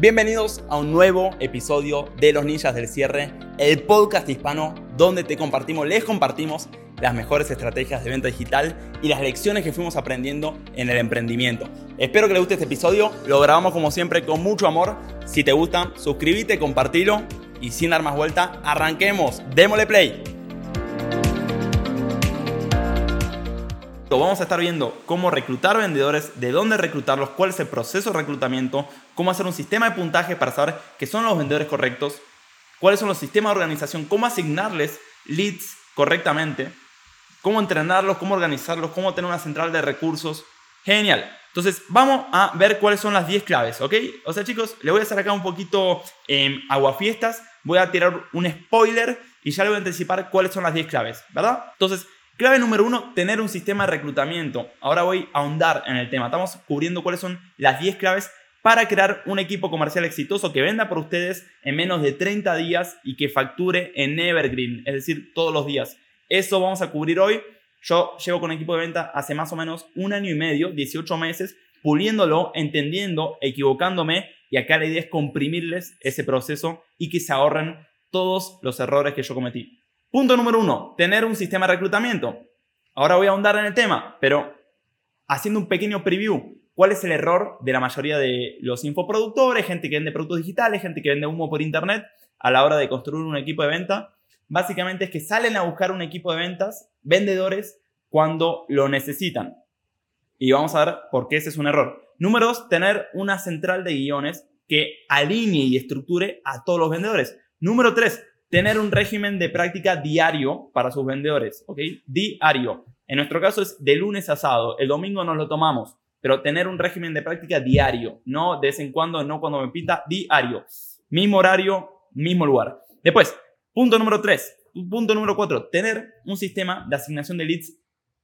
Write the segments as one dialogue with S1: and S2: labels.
S1: Bienvenidos a un nuevo episodio de Los Ninjas del Cierre, el podcast hispano donde te compartimos, les compartimos las mejores estrategias de venta digital y las lecciones que fuimos aprendiendo en el emprendimiento. Espero que les guste este episodio, lo grabamos como siempre con mucho amor. Si te gusta, suscríbete, compartilo y sin dar más vuelta, arranquemos, démosle play. Vamos a estar viendo cómo reclutar vendedores, de dónde reclutarlos, cuál es el proceso de reclutamiento, cómo hacer un sistema de puntaje para saber qué son los vendedores correctos, cuáles son los sistemas de organización, cómo asignarles leads correctamente, cómo entrenarlos, cómo organizarlos, cómo tener una central de recursos. Genial. Entonces, vamos a ver cuáles son las 10 claves, ¿ok? O sea, chicos, le voy a hacer acá un poquito eh, aguafiestas, voy a tirar un spoiler y ya le voy a anticipar cuáles son las 10 claves, ¿verdad? Entonces, Clave número uno, tener un sistema de reclutamiento. Ahora voy a ahondar en el tema. Estamos cubriendo cuáles son las 10 claves para crear un equipo comercial exitoso que venda por ustedes en menos de 30 días y que facture en Evergreen, es decir, todos los días. Eso vamos a cubrir hoy. Yo llevo con equipo de venta hace más o menos un año y medio, 18 meses, puliéndolo, entendiendo, equivocándome y acá la idea es comprimirles ese proceso y que se ahorren todos los errores que yo cometí. Punto número uno, tener un sistema de reclutamiento. Ahora voy a ahondar en el tema, pero haciendo un pequeño preview, ¿cuál es el error de la mayoría de los infoproductores, gente que vende productos digitales, gente que vende humo por internet a la hora de construir un equipo de venta? Básicamente es que salen a buscar un equipo de ventas, vendedores, cuando lo necesitan. Y vamos a ver por qué ese es un error. Número dos, tener una central de guiones que alinee y estructure a todos los vendedores. Número tres, tener un régimen de práctica diario para sus vendedores, ¿ok? Diario. En nuestro caso es de lunes a sábado, el domingo nos lo tomamos, pero tener un régimen de práctica diario, no de vez en cuando, no cuando me pinta, diario. Mismo horario, mismo lugar. Después, punto número 3. Punto número 4, tener un sistema de asignación de leads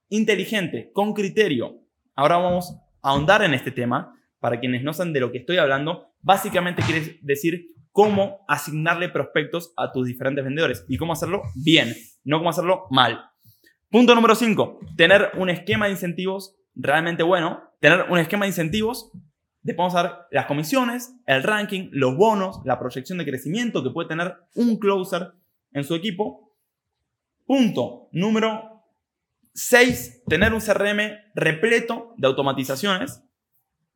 S1: inteligente, con criterio. Ahora vamos a ahondar en este tema. Para quienes no saben de lo que estoy hablando, básicamente quiere decir cómo asignarle prospectos a tus diferentes vendedores y cómo hacerlo bien, no cómo hacerlo mal. Punto número 5, tener un esquema de incentivos realmente bueno, tener un esquema de incentivos de podemos dar las comisiones, el ranking, los bonos, la proyección de crecimiento que puede tener un closer en su equipo. Punto número 6, tener un CRM repleto de automatizaciones.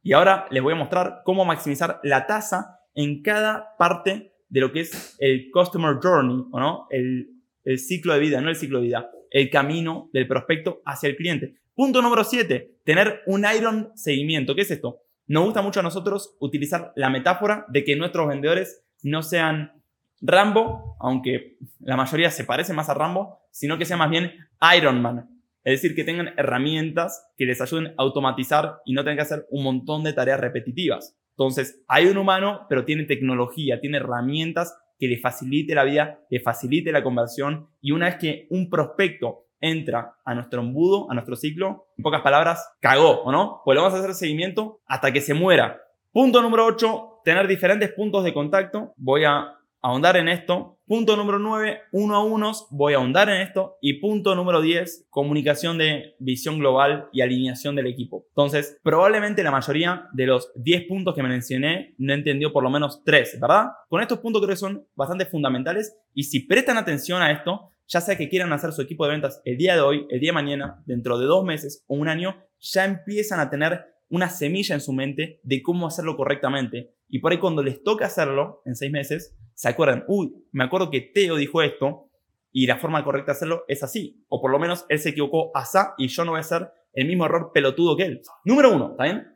S1: Y ahora les voy a mostrar cómo maximizar la tasa en cada parte de lo que es el customer journey, ¿o no? El, el ciclo de vida, no el ciclo de vida, el camino del prospecto hacia el cliente. Punto número 7, tener un iron seguimiento. ¿Qué es esto? Nos gusta mucho a nosotros utilizar la metáfora de que nuestros vendedores no sean Rambo, aunque la mayoría se parece más a Rambo, sino que sean más bien Iron Man. Es decir, que tengan herramientas que les ayuden a automatizar y no tengan que hacer un montón de tareas repetitivas. Entonces, hay un humano, pero tiene tecnología, tiene herramientas que le facilite la vida, le facilite la conversión. Y una vez que un prospecto entra a nuestro embudo, a nuestro ciclo, en pocas palabras, cagó, ¿o no? Pues le vamos a hacer seguimiento hasta que se muera. Punto número 8, tener diferentes puntos de contacto. Voy a ahondar en esto. Punto número 9, uno a unos, voy a ahondar en esto. Y punto número 10, comunicación de visión global y alineación del equipo. Entonces, probablemente la mayoría de los 10 puntos que me mencioné no entendió por lo menos 3, ¿verdad? Con estos puntos creo que son bastante fundamentales y si prestan atención a esto, ya sea que quieran hacer su equipo de ventas el día de hoy, el día de mañana, dentro de dos meses o un año, ya empiezan a tener una semilla en su mente de cómo hacerlo correctamente. Y por ahí cuando les toque hacerlo en seis meses, se acuerdan, uy, me acuerdo que Teo dijo esto y la forma correcta de hacerlo es así. O por lo menos él se equivocó asá y yo no voy a hacer el mismo error pelotudo que él. Número uno, ¿está?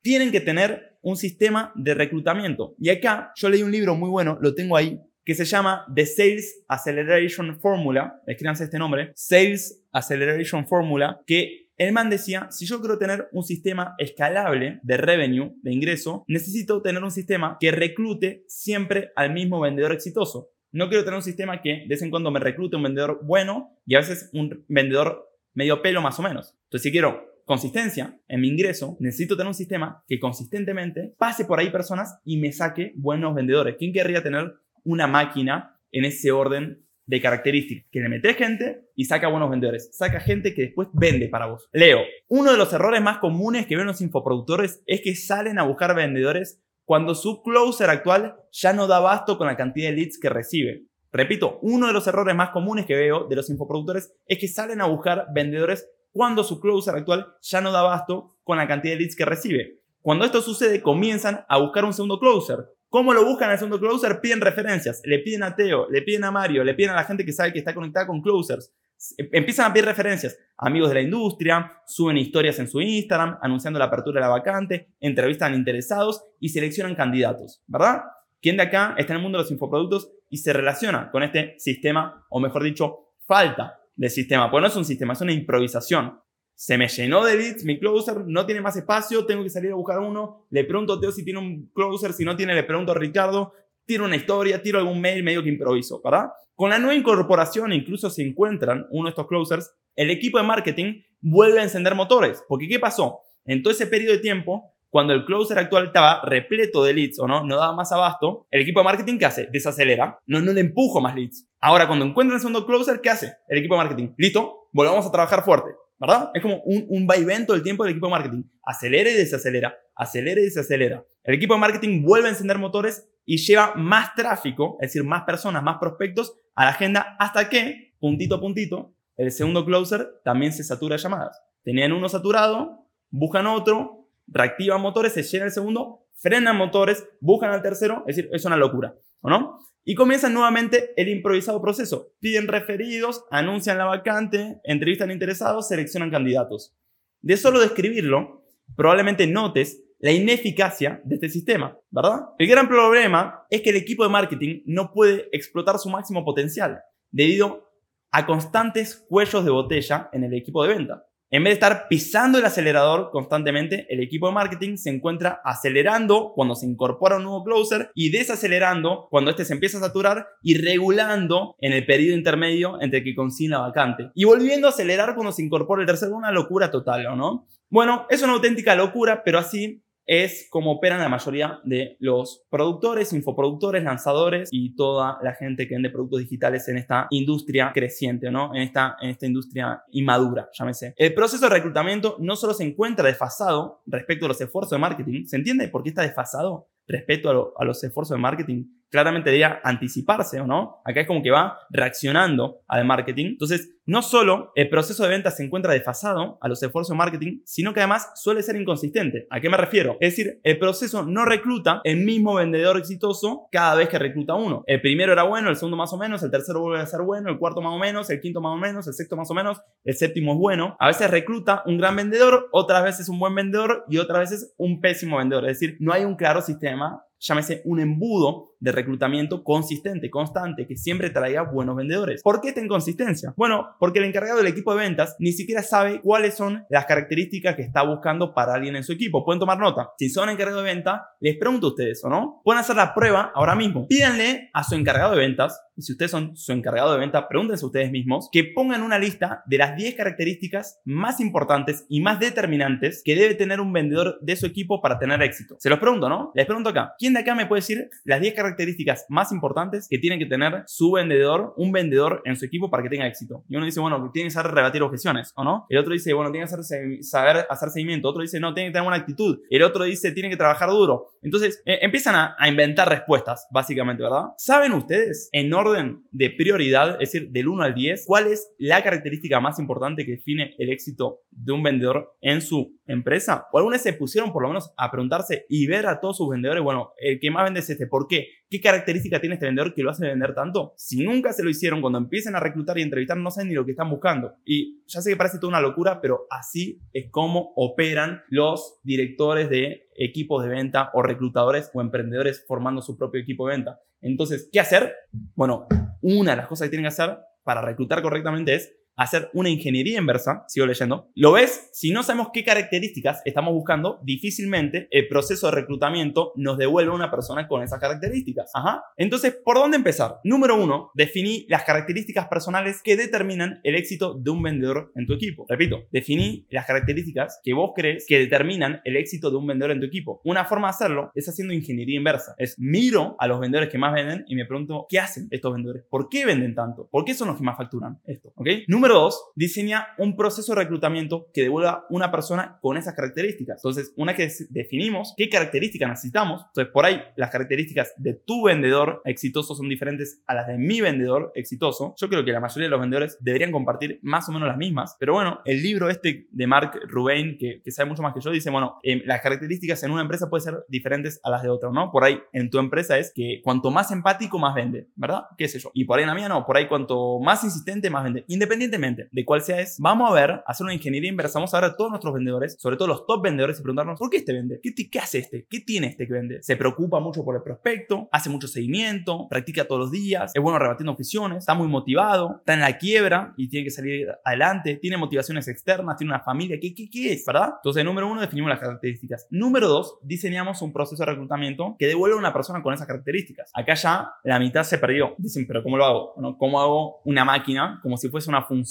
S1: Tienen que tener un sistema de reclutamiento. Y acá yo leí un libro muy bueno, lo tengo ahí, que se llama The Sales Acceleration Formula. Escríbanse este nombre. Sales Acceleration Formula, que el man decía, si yo quiero tener un sistema escalable de revenue, de ingreso, necesito tener un sistema que reclute siempre al mismo vendedor exitoso. No quiero tener un sistema que de vez en cuando me reclute un vendedor bueno y a veces un vendedor medio pelo más o menos. Entonces, si quiero consistencia en mi ingreso, necesito tener un sistema que consistentemente pase por ahí personas y me saque buenos vendedores. ¿Quién querría tener una máquina en ese orden de características, que le metes gente y saca buenos vendedores, saca gente que después vende para vos. Leo, uno de los errores más comunes que ven los infoproductores es que salen a buscar vendedores cuando su closer actual ya no da abasto con la cantidad de leads que recibe. Repito, uno de los errores más comunes que veo de los infoproductores es que salen a buscar vendedores cuando su closer actual ya no da abasto con la cantidad de leads que recibe. Cuando esto sucede, comienzan a buscar un segundo closer. ¿Cómo lo buscan segundo closer? Piden referencias, le piden a Teo, le piden a Mario, le piden a la gente que sabe que está conectada con closers. Em, empiezan a pedir referencias, amigos de la industria, suben historias en su Instagram, anunciando la apertura de la vacante, entrevistan interesados y seleccionan candidatos, ¿verdad? ¿Quién de acá está en el mundo de los infoproductos y se relaciona con este sistema, o mejor dicho, falta de sistema? Pues no es un sistema, es una improvisación. Se me llenó de leads, mi closer no tiene más espacio, tengo que salir a buscar uno. Le pregunto a Teo si tiene un closer, si no tiene, le pregunto a Ricardo. Tiro una historia, tiro algún mail medio que improviso, ¿verdad? Con la nueva incorporación, incluso si encuentran uno de estos closers, el equipo de marketing vuelve a encender motores. Porque ¿qué pasó? En todo ese periodo de tiempo, cuando el closer actual estaba repleto de leads o no, no daba más abasto, el equipo de marketing ¿qué hace? Desacelera, no, no le empujo más leads. Ahora, cuando encuentran el segundo closer, ¿qué hace? El equipo de marketing, listo, volvamos a trabajar fuerte, ¿verdad? Es como un, un vaivén todo el tiempo del equipo de marketing. Acelera y desacelera, acelera y desacelera. El equipo de marketing vuelve a encender motores y lleva más tráfico, es decir, más personas, más prospectos a la agenda hasta que, puntito a puntito, el segundo closer también se satura de llamadas. Tenían uno saturado, buscan otro, reactivan motores, se llena el segundo, frenan motores, buscan al tercero, es decir, es una locura, ¿o no? Y comienzan nuevamente el improvisado proceso. Piden referidos, anuncian la vacante, entrevistan interesados, seleccionan candidatos. De solo describirlo, probablemente notes la ineficacia de este sistema, ¿verdad? El gran problema es que el equipo de marketing no puede explotar su máximo potencial debido a constantes cuellos de botella en el equipo de venta. En vez de estar pisando el acelerador constantemente, el equipo de marketing se encuentra acelerando cuando se incorpora un nuevo closer y desacelerando cuando este se empieza a saturar y regulando en el periodo intermedio entre que consigue la vacante. Y volviendo a acelerar cuando se incorpora el tercero, una locura total, ¿o no? Bueno, es una auténtica locura, pero así es como operan la mayoría de los productores, infoproductores, lanzadores y toda la gente que vende productos digitales en esta industria creciente, ¿no? En esta, en esta industria inmadura, llámese. El proceso de reclutamiento no solo se encuentra desfasado respecto a los esfuerzos de marketing, ¿se entiende por qué está desfasado respecto a, a los esfuerzos de marketing? claramente debería anticiparse o no. Acá es como que va reaccionando al marketing. Entonces, no solo el proceso de venta se encuentra desfasado a los esfuerzos de marketing, sino que además suele ser inconsistente. ¿A qué me refiero? Es decir, el proceso no recluta el mismo vendedor exitoso cada vez que recluta uno. El primero era bueno, el segundo más o menos, el tercero vuelve a ser bueno, el cuarto más o menos, el quinto más o menos, el sexto más o menos, el séptimo es bueno. A veces recluta un gran vendedor, otras veces un buen vendedor y otras veces un pésimo vendedor. Es decir, no hay un claro sistema llámese un embudo de reclutamiento consistente, constante, que siempre traiga buenos vendedores. ¿Por qué esta inconsistencia? Bueno, porque el encargado del equipo de ventas ni siquiera sabe cuáles son las características que está buscando para alguien en su equipo. Pueden tomar nota. Si son encargado de venta, les pregunto a ustedes o no. Pueden hacer la prueba ahora mismo. Pídanle a su encargado de ventas, y si ustedes son su encargado de venta, pregúntense ustedes mismos, que pongan una lista de las 10 características más importantes y más determinantes que debe tener un vendedor de su equipo para tener éxito. Se los pregunto, ¿no? Les pregunto acá. ¿Quién de acá me puede decir las 10 características más importantes que tiene que tener su vendedor, un vendedor en su equipo para que tenga éxito. Y uno dice, bueno, tiene que saber rebatir objeciones, ¿o no? El otro dice, bueno, tiene que saber hacer seguimiento. Otro dice, no, tiene que tener buena actitud. El otro dice, tiene que trabajar duro. Entonces, eh, empiezan a, a, inventar respuestas, básicamente, ¿verdad? ¿Saben ustedes, en orden de prioridad, es decir, del 1 al 10, cuál es la característica más importante que define el éxito de un vendedor en su empresa? ¿O alguna vez se pusieron por lo menos a preguntarse y ver a todos sus vendedores, bueno, el que más vende es este, ¿por qué? ¿Qué característica tiene este vendedor que lo hace vender tanto? Si nunca se lo hicieron, cuando empiecen a reclutar y entrevistar, no saben ni lo que están buscando. Y ya sé que parece toda una locura, pero así es como operan los directores de equipos de venta o reclutadores o emprendedores formando su propio equipo de venta. Entonces, ¿qué hacer? Bueno, una de las cosas que tienen que hacer para reclutar correctamente es hacer una ingeniería inversa, sigo leyendo, lo ves, si no sabemos qué características estamos buscando, difícilmente el proceso de reclutamiento nos devuelve a una persona con esas características. Ajá. Entonces, ¿por dónde empezar? Número uno, definí las características personales que determinan el éxito de un vendedor en tu equipo. Repito, definí las características que vos crees que determinan el éxito de un vendedor en tu equipo. Una forma de hacerlo es haciendo ingeniería inversa. Es miro a los vendedores que más venden y me pregunto, ¿qué hacen estos vendedores? ¿Por qué venden tanto? ¿Por qué son los que más facturan esto? ¿Ok? Número dos, diseña un proceso de reclutamiento que devuelva una persona con esas características. Entonces, una que definimos qué características necesitamos, entonces por ahí las características de tu vendedor exitoso son diferentes a las de mi vendedor exitoso. Yo creo que la mayoría de los vendedores deberían compartir más o menos las mismas, pero bueno, el libro este de Mark Rubain, que, sabe mucho más que yo, dice, bueno, em, las características en una empresa pueden ser diferentes a las de otra, ¿no? Por ahí en tu empresa es que cuanto más empático, más vende, ¿verdad? ¿Qué sé yo? Y por ahí en la mía no, por ahí cuanto más insistente, más vende. Independientemente de cuál sea es, vamos a ver, hacer una ingeniería inversa, vamos a ver a todos nuestros vendedores, sobre todo los top vendedores, y preguntarnos, ¿por qué este vende? ¿Qué, qué hace este? ¿Qué tiene este que vende? Se preocupa mucho por el prospecto, hace mucho seguimiento, practica todos los días, es bueno rebatiendo objeciones, está muy motivado, está en la quiebra y tiene que salir adelante, tiene motivaciones externas, tiene una familia, ¿qué, qué, qué es, verdad? Entonces, número uno, definimos las características. Número dos, diseñamos un proceso de reclutamiento que devuelva a una persona con esas características. Acá ya la mitad se perdió. Dicen, pero ¿cómo lo hago? Bueno, ¿Cómo hago una máquina como si fuese una función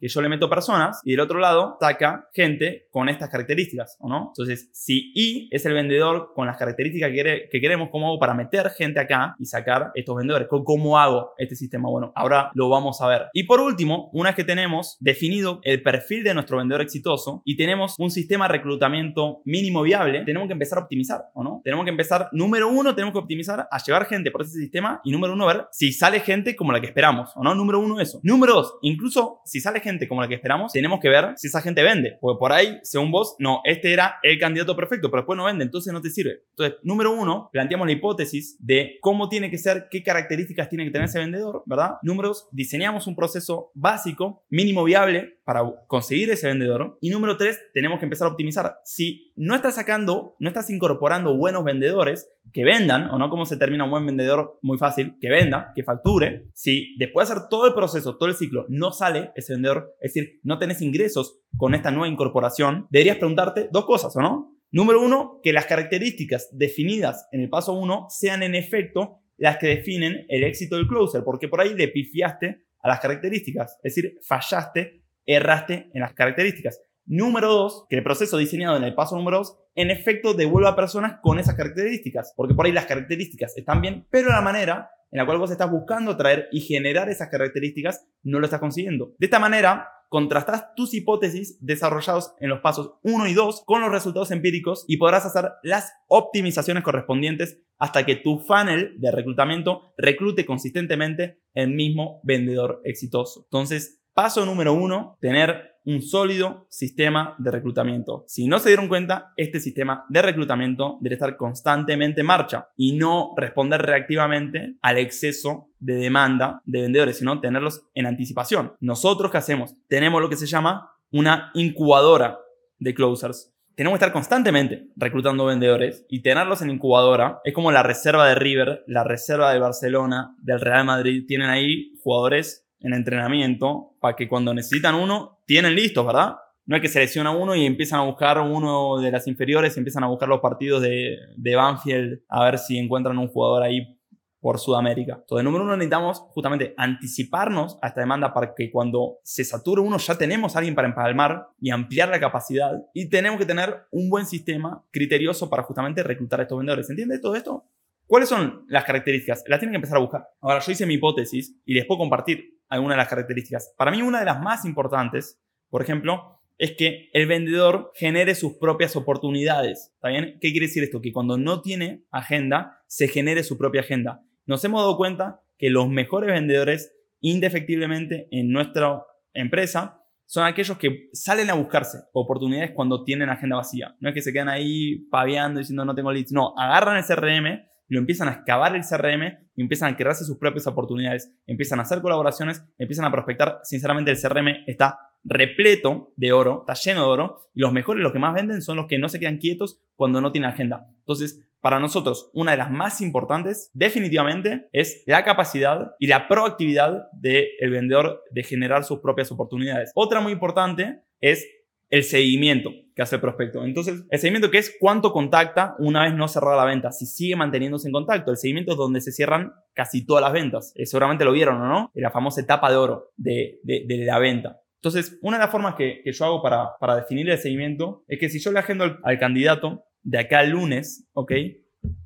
S1: que yo le meto personas y del otro lado saca gente con estas características, ¿o no? Entonces, si I es el vendedor con las características que, que queremos, ¿cómo hago para meter gente acá y sacar estos vendedores? ¿Cómo hago este sistema? Bueno, ahora lo vamos a ver. Y por último, una vez que tenemos definido el perfil de nuestro vendedor exitoso y tenemos un sistema de reclutamiento mínimo viable, tenemos que empezar a optimizar, ¿o no? Tenemos que empezar, número uno, tenemos que optimizar a llevar gente por ese sistema y número uno, ver si sale gente como la que esperamos, ¿o no? Número uno, eso. Número dos, incluso si sale gente como la que esperamos, tenemos que ver si esa gente vende. Porque por ahí, según vos, no, este era el candidato perfecto, pero después no vende, entonces no te sirve. Entonces, número uno, planteamos la hipótesis de cómo tiene que ser, qué características tiene que tener ese vendedor, ¿verdad? Número dos, diseñamos un proceso básico, mínimo viable, para conseguir ese vendedor. Y número tres, tenemos que empezar a optimizar. Si no estás sacando, no estás incorporando buenos vendedores que vendan, o no como se termina un buen vendedor muy fácil, que venda, que facture, si después de hacer todo el proceso, todo el ciclo, no sale ese vendedor, es decir, no tenés ingresos con esta nueva incorporación, deberías preguntarte dos cosas, ¿o no? Número uno, que las características definidas en el paso uno sean en efecto las que definen el éxito del closer, porque por ahí le pifiaste a las características, es decir, fallaste, erraste en las características. Número dos, que el proceso diseñado en el paso número dos, en efecto devuelva a personas con esas características, porque por ahí las características están bien, pero la manera en la cual vos estás buscando traer y generar esas características no lo estás consiguiendo. De esta manera, contrastás tus hipótesis desarrollados en los pasos 1 y 2 con los resultados empíricos y podrás hacer las optimizaciones correspondientes hasta que tu funnel de reclutamiento reclute consistentemente el mismo vendedor exitoso. Entonces, paso número 1, tener un sólido sistema de reclutamiento. Si no se dieron cuenta, este sistema de reclutamiento debe estar constantemente en marcha y no responder reactivamente al exceso de demanda de vendedores, sino tenerlos en anticipación. Nosotros, ¿qué hacemos? Tenemos lo que se llama una incubadora de closers. Tenemos que estar constantemente reclutando vendedores y tenerlos en incubadora es como la reserva de River, la reserva de Barcelona, del Real Madrid. Tienen ahí jugadores en entrenamiento para que cuando necesitan uno, tienen listos, ¿verdad? No es que selecciona uno y empiezan a buscar uno de las inferiores, empiezan a buscar los partidos de, de Banfield a ver si encuentran un jugador ahí por Sudamérica. Entonces, número uno, necesitamos justamente anticiparnos a esta demanda para que cuando se sature uno ya tenemos a alguien para empalmar y ampliar la capacidad y tenemos que tener un buen sistema criterioso para justamente reclutar a estos vendedores. ¿Entiendes todo esto? ¿Cuáles son las características? Las tienen que empezar a buscar. Ahora, yo hice mi hipótesis y les puedo compartir algunas de las características. Para mí, una de las más importantes, por ejemplo, es que el vendedor genere sus propias oportunidades. ¿Está bien? ¿Qué quiere decir esto? Que cuando no tiene agenda, se genere su propia agenda. Nos hemos dado cuenta que los mejores vendedores, indefectiblemente en nuestra empresa, son aquellos que salen a buscarse oportunidades cuando tienen agenda vacía. No es que se quedan ahí paviando diciendo no tengo leads. No, agarran el CRM, lo empiezan a excavar el CRM empiezan a crearse sus propias oportunidades, empiezan a hacer colaboraciones, empiezan a prospectar. Sinceramente, el CRM está repleto de oro, está lleno de oro, y los mejores, los que más venden, son los que no se quedan quietos cuando no tienen agenda. Entonces, para nosotros, una de las más importantes, definitivamente, es la capacidad y la proactividad del vendedor de generar sus propias oportunidades. Otra muy importante es el seguimiento que hace el prospecto. Entonces, el seguimiento que es cuánto contacta una vez no cerrada la venta, si sigue manteniéndose en contacto. El seguimiento es donde se cierran casi todas las ventas. Eh, seguramente lo vieron, ¿o no? La famosa etapa de oro de, la venta. Entonces, una de las formas que, yo hago para, para, definir el seguimiento es que si yo le agendo al, al candidato de acá al lunes, ¿ok?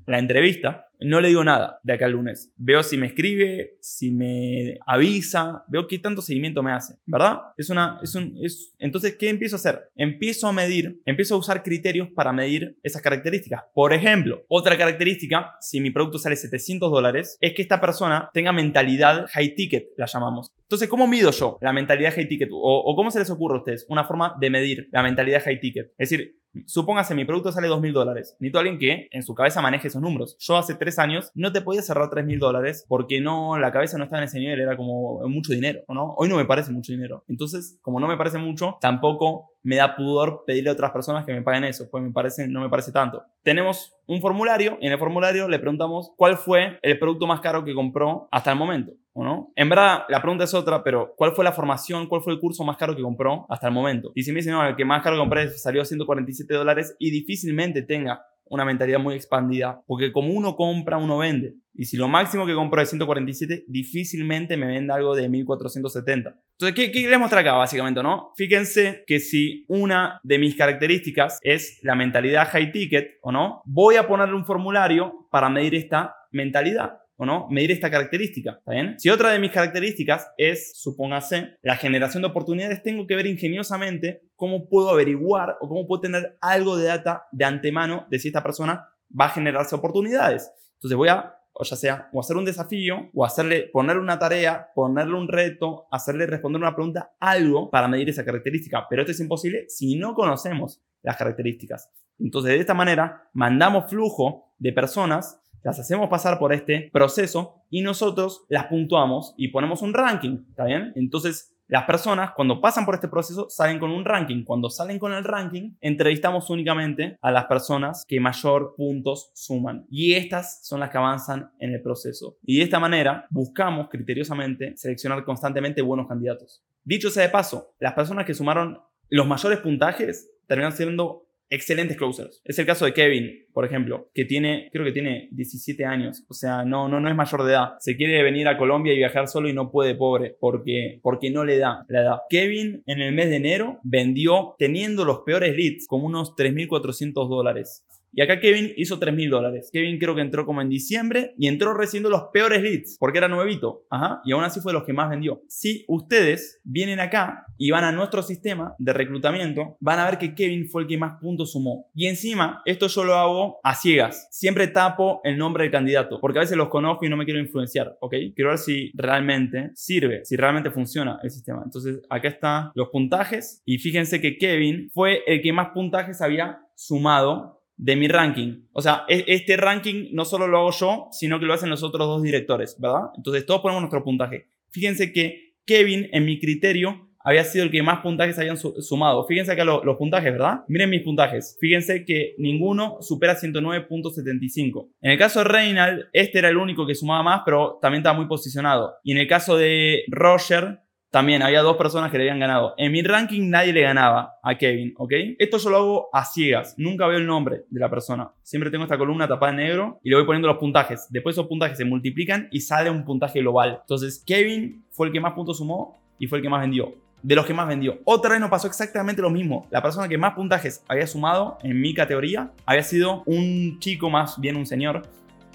S1: La entrevista, no le digo nada de acá al lunes. Veo si me escribe, si me avisa, veo qué tanto seguimiento me hace, ¿verdad? Es una, es un, es, entonces, ¿qué empiezo a hacer? Empiezo a medir, empiezo a usar criterios para medir esas características. Por ejemplo, otra característica, si mi producto sale 700 dólares, es que esta persona tenga mentalidad high ticket, la llamamos. Entonces, ¿cómo mido yo la mentalidad high ticket? O, o cómo se les ocurre a ustedes una forma de medir la mentalidad high ticket? Es decir, Supóngase, mi producto sale 2.000 dólares. Necesito a alguien que en su cabeza maneje esos números. Yo hace tres años no te podía cerrar 3.000 dólares porque no, la cabeza no estaba en ese nivel, era como mucho dinero, ¿no? Hoy no me parece mucho dinero. Entonces, como no me parece mucho, tampoco me da pudor pedirle a otras personas que me paguen eso, pues me parece, no me parece tanto. Tenemos un formulario y en el formulario le preguntamos cuál fue el producto más caro que compró hasta el momento. ¿O no? En verdad, la pregunta es otra, pero ¿cuál fue la formación, cuál fue el curso más caro que compró hasta el momento? Y si me dicen, no, el que más caro compré salió a 147 dólares y difícilmente tenga una mentalidad muy expandida, porque como uno compra, uno vende. Y si lo máximo que compro es 147, difícilmente me venda algo de 1470. Entonces, ¿qué, qué les mostrar acá básicamente, no? Fíjense que si una de mis características es la mentalidad high ticket, ¿o no? Voy a ponerle un formulario para medir esta mentalidad. ¿O no? Medir esta característica, ¿está bien? Si otra de mis características es, supóngase, la generación de oportunidades, tengo que ver ingeniosamente cómo puedo averiguar o cómo puedo tener algo de data de antemano de si esta persona va a generarse oportunidades. Entonces voy a o ya sea, o hacer un desafío, o hacerle, ponerle una tarea, ponerle un reto, hacerle responder una pregunta, algo para medir esa característica. Pero esto es imposible si no conocemos las características. Entonces, de esta manera, mandamos flujo de personas las hacemos pasar por este proceso y nosotros las puntuamos y ponemos un ranking, ¿está bien? Entonces, las personas cuando pasan por este proceso salen con un ranking. Cuando salen con el ranking, entrevistamos únicamente a las personas que mayor puntos suman. Y estas son las que avanzan en el proceso. Y de esta manera buscamos criteriosamente seleccionar constantemente buenos candidatos. Dicho sea de paso, las personas que sumaron los mayores puntajes terminan siendo excelentes closers. Es el caso de Kevin, por ejemplo, que tiene, creo que tiene 17 años, o sea, no, no, no es mayor de edad. Se quiere venir a Colombia y viajar solo y no puede, pobre, porque, porque no le da la edad. Kevin en el mes de enero vendió, teniendo los peores leads, como unos 3.400 dólares. Y acá Kevin hizo 3 mil dólares. Kevin creo que entró como en diciembre y entró recibiendo los peores leads porque era nuevito. Ajá. Y aún así fue de los que más vendió. Si ustedes vienen acá y van a nuestro sistema de reclutamiento, van a ver que Kevin fue el que más puntos sumó. Y encima, esto yo lo hago a ciegas. Siempre tapo el nombre del candidato porque a veces los conozco y no me quiero influenciar. ¿Ok? Quiero ver si realmente sirve, si realmente funciona el sistema. Entonces, acá están los puntajes y fíjense que Kevin fue el que más puntajes había sumado de mi ranking. O sea, e, este ranking no solo lo hago yo, sino que lo hacen los otros dos directores, ¿verdad? Entonces todos ponemos nuestro puntaje. Fíjense que Kevin, en mi criterio, había sido el que más puntajes habían sumado. Fíjense acá los puntajes, ¿verdad? Miren mis puntajes. Fíjense que ninguno supera 109.75. En el caso de Reynald, este era el único que sumaba más, pero también estaba muy posicionado. Y en el caso de Roger, también había dos personas que le habían ganado. En mi ranking nadie le ganaba a Kevin, ¿ok? Esto yo lo hago a ciegas. Nunca veo el nombre de la persona. Siempre tengo esta columna tapada en negro y le voy poniendo los puntajes. Después esos puntajes se multiplican y sale un puntaje global. Entonces, Kevin fue el que más puntos sumó y fue el que más vendió. De los que más vendió. Otra vez nos pasó exactamente lo mismo. La persona que más puntajes había sumado en mi categoría había sido un chico, más bien un señor,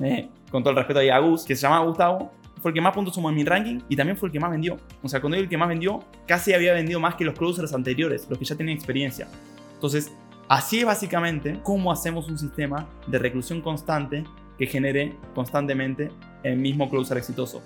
S1: eh, con todo el respeto a Gus, que se llamaba Gustavo, fue el que más puntos sumó en mi ranking y también fue el que más vendió. O sea, cuando digo el que más vendió, casi había vendido más que los closers anteriores, los que ya tenían experiencia. Entonces, así es básicamente cómo hacemos un sistema de reclusión constante que genere constantemente el mismo closer exitoso.